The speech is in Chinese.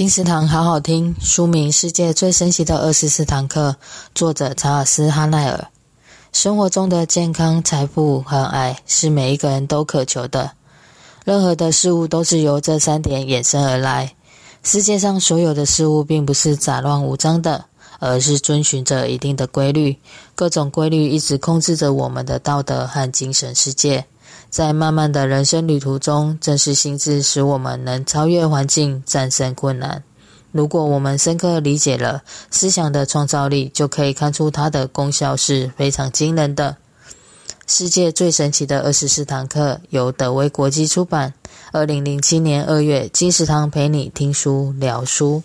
金石堂好好听，书名《世界最神奇的二十四堂课》，作者查尔斯·哈奈尔。生活中的健康、财富和爱是每一个人都渴求的。任何的事物都是由这三点衍生而来。世界上所有的事物并不是杂乱无章的，而是遵循着一定的规律。各种规律一直控制着我们的道德和精神世界。在漫漫的人生旅途中，正是心智使我们能超越环境，战胜困难。如果我们深刻理解了思想的创造力，就可以看出它的功效是非常惊人的。世界最神奇的二十四堂课由德威国际出版，二零零七年二月，金石堂陪你听书聊书。